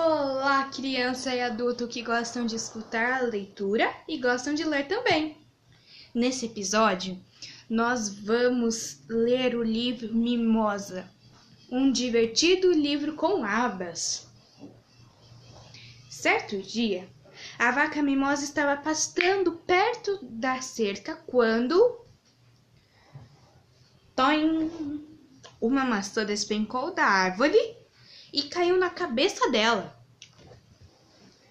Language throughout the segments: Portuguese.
Olá, criança e adulto que gostam de escutar a leitura e gostam de ler também. Nesse episódio, nós vamos ler o livro Mimosa, um divertido livro com abas. Certo dia, a vaca mimosa estava pastando perto da cerca quando. Toim! Uma maçã despencou da árvore e caiu na cabeça dela.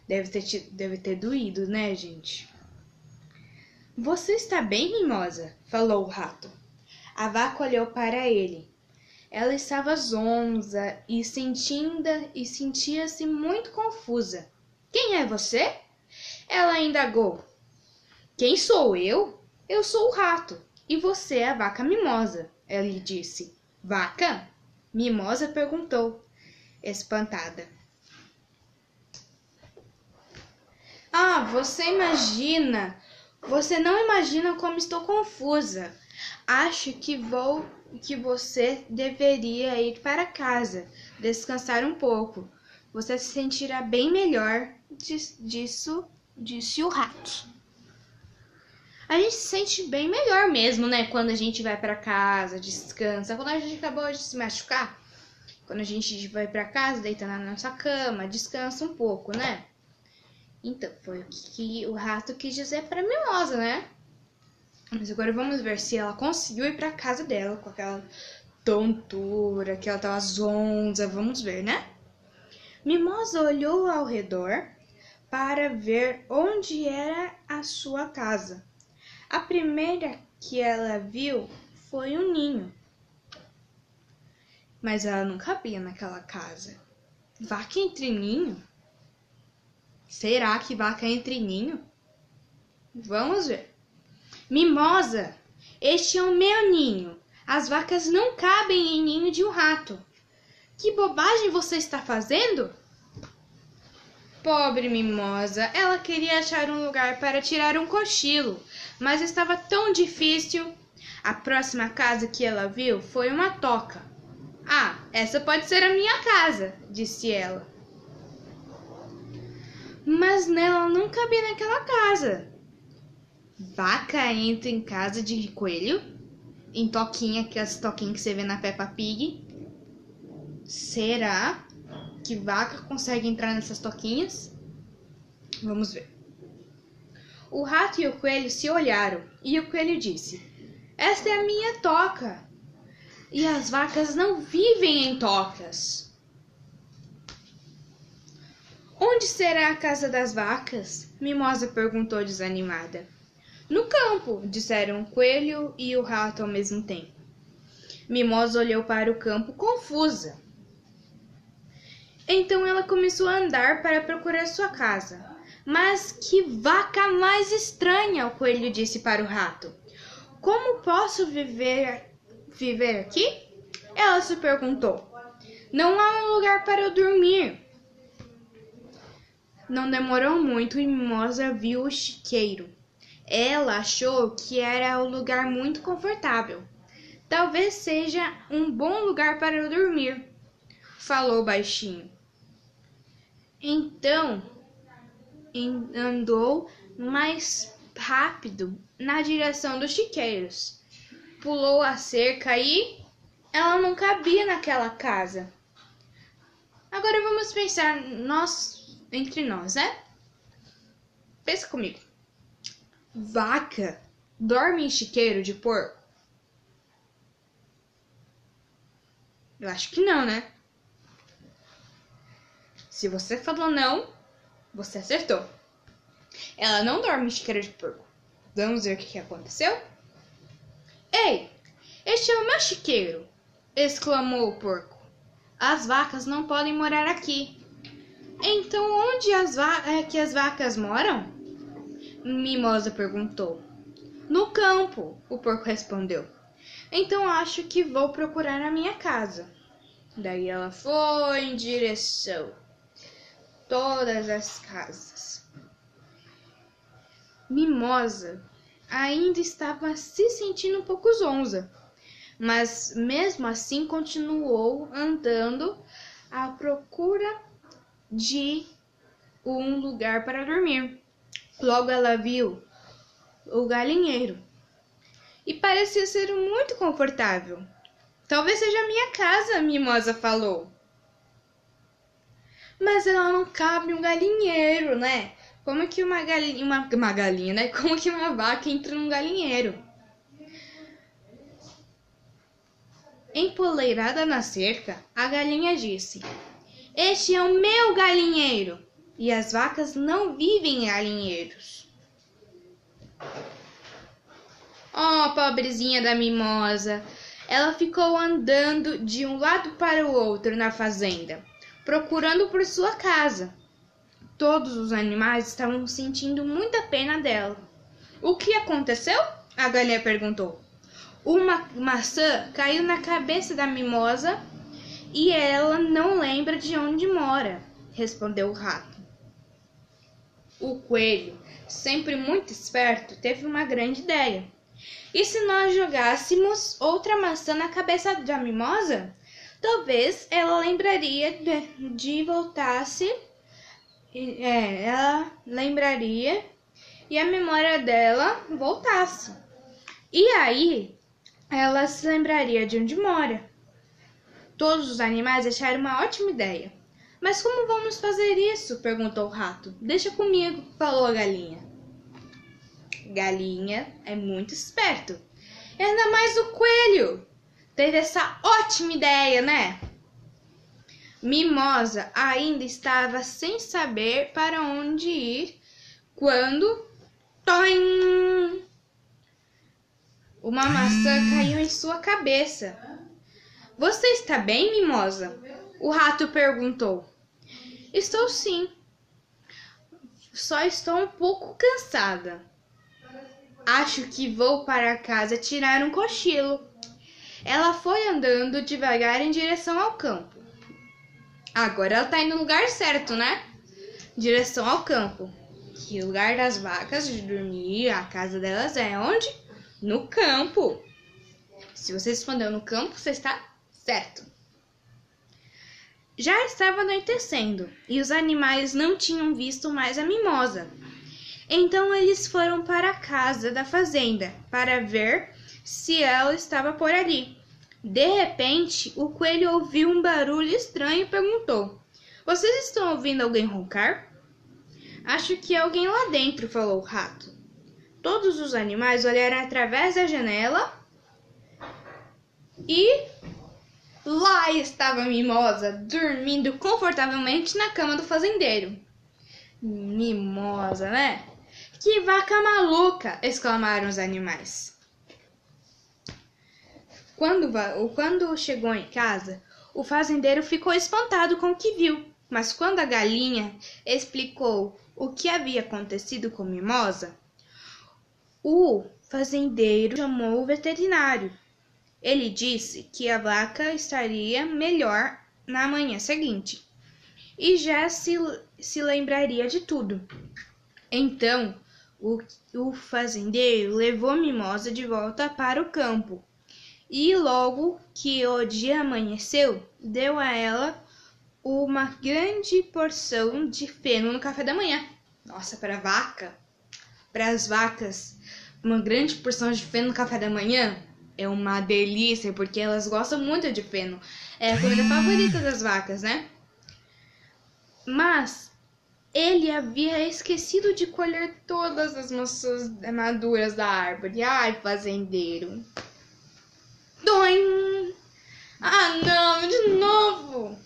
Deve ter, deve ter doído, né, gente? Você está bem, mimosa? falou o rato. A vaca olhou para ele. Ela estava zonza e sentindo e sentia-se muito confusa. Quem é você? Ela indagou. Quem sou eu? Eu sou o rato e você é a vaca mimosa, ela lhe disse. Vaca? Mimosa perguntou espantada. Ah, você imagina. Você não imagina como estou confusa. Acho que vou que você deveria ir para casa, descansar um pouco. Você se sentirá bem melhor disso, disse o rato. A gente se sente bem melhor mesmo, né? Quando a gente vai para casa, descansa. Quando a gente acabou de se machucar, quando a gente vai para casa, deita na nossa cama, descansa um pouco, né? Então, foi o que o rato quis dizer para Mimosa, né? Mas agora vamos ver se ela conseguiu ir para casa dela com aquela tontura, que ela tava zonza. Vamos ver, né? Mimosa olhou ao redor para ver onde era a sua casa. A primeira que ela viu foi um ninho mas ela não cabia naquela casa. Vaca entre ninho? Será que vaca entre ninho? Vamos ver. Mimosa, este é o meu ninho. As vacas não cabem em ninho de um rato. Que bobagem você está fazendo? Pobre mimosa, ela queria achar um lugar para tirar um cochilo, mas estava tão difícil. A próxima casa que ela viu foi uma toca. Ah, essa pode ser a minha casa, disse ela. Mas nela não cabia naquela casa. Vaca entra em casa de coelho? Em toquinha, aquelas toquinhas que você vê na Peppa Pig? Será que vaca consegue entrar nessas toquinhas? Vamos ver. O rato e o coelho se olharam e o coelho disse: Esta é a minha toca. E as vacas não vivem em tocas. Onde será a casa das vacas? Mimosa perguntou desanimada. No campo, disseram o coelho e o rato ao mesmo tempo. Mimosa olhou para o campo confusa. Então ela começou a andar para procurar sua casa. Mas que vaca mais estranha! O coelho disse para o rato. Como posso viver viver aqui? Ela se perguntou. Não há um lugar para eu dormir. Não demorou muito e Mimosa viu o chiqueiro. Ela achou que era um lugar muito confortável. Talvez seja um bom lugar para eu dormir, falou baixinho. Então andou mais rápido na direção dos chiqueiros pulou a cerca e ela não cabia naquela casa. Agora vamos pensar nós entre nós, né? Pensa comigo. Vaca dorme em chiqueiro de porco? Eu acho que não, né? Se você falou não, você acertou. Ela não dorme em chiqueiro de porco. Vamos ver o que aconteceu? Ei, este é o meu chiqueiro! exclamou o porco. As vacas não podem morar aqui. Então onde as é que as vacas moram? Mimosa perguntou. No campo, o porco respondeu. Então acho que vou procurar a minha casa. Daí ela foi em direção todas as casas. Mimosa ainda estava se sentindo um pouco zonza, mas mesmo assim continuou andando à procura de um lugar para dormir. Logo ela viu o galinheiro e parecia ser muito confortável. Talvez seja a minha casa, mimosa falou. Mas ela não cabe um galinheiro, né? Como que uma galinha, uma, uma galinha, né? Como que uma vaca entra num galinheiro? Empoleirada na cerca, a galinha disse: Este é o meu galinheiro, e as vacas não vivem em galinheiros. Oh, pobrezinha da mimosa! Ela ficou andando de um lado para o outro na fazenda, procurando por sua casa. Todos os animais estavam sentindo muita pena dela. O que aconteceu? A galinha perguntou. Uma maçã caiu na cabeça da mimosa e ela não lembra de onde mora, respondeu o rato. O coelho, sempre muito esperto, teve uma grande ideia. E se nós jogássemos outra maçã na cabeça da mimosa? Talvez ela lembraria de, de voltasse. É, ela lembraria e a memória dela voltasse. E aí ela se lembraria de onde mora. Todos os animais acharam uma ótima ideia. Mas como vamos fazer isso? perguntou o rato. Deixa comigo, falou a galinha. Galinha é muito esperto. E ainda mais o coelho. Teve essa ótima ideia, né? Mimosa ainda estava sem saber para onde ir quando. Toim! Uma maçã caiu em sua cabeça. Você está bem, Mimosa? O rato perguntou. Estou sim. Só estou um pouco cansada. Acho que vou para casa tirar um cochilo. Ela foi andando devagar em direção ao campo. Agora ela está indo no lugar certo, né? Direção ao campo. Que lugar das vacas de dormir, a casa delas é onde? no campo. Se você respondeu no campo, você está certo. Já estava anoitecendo e os animais não tinham visto mais a mimosa. Então eles foram para a casa da fazenda para ver se ela estava por ali. De repente, o coelho ouviu um barulho estranho e perguntou: Vocês estão ouvindo alguém roncar? Acho que é alguém lá dentro, falou o rato. Todos os animais olharam através da janela e lá estava a Mimosa dormindo confortavelmente na cama do fazendeiro. Mimosa, né? Que vaca maluca! exclamaram os animais. Quando, quando chegou em casa, o fazendeiro ficou espantado com o que viu. Mas quando a galinha explicou o que havia acontecido com Mimosa, o fazendeiro chamou o veterinário. Ele disse que a vaca estaria melhor na manhã seguinte e já se, se lembraria de tudo. Então, o, o fazendeiro levou Mimosa de volta para o campo e, logo que o dia amanheceu, deu a ela uma grande porção de feno no café da manhã. Nossa, para vaca! Para as vacas, uma grande porção de feno no café da manhã é uma delícia, porque elas gostam muito de feno. É a comida favorita das vacas, né? Mas ele havia esquecido de colher todas as maçãs maduras da árvore. Ai, fazendeiro. Doim! Ah, não, de novo!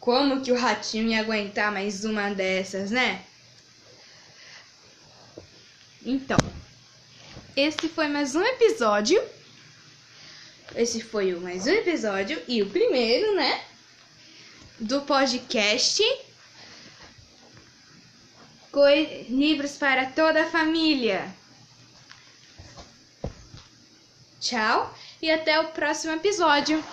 Como que o ratinho ia aguentar mais uma dessas, né? Então, esse foi mais um episódio. Esse foi o mais um episódio e o primeiro, né? Do podcast Livros para toda a família. Tchau e até o próximo episódio.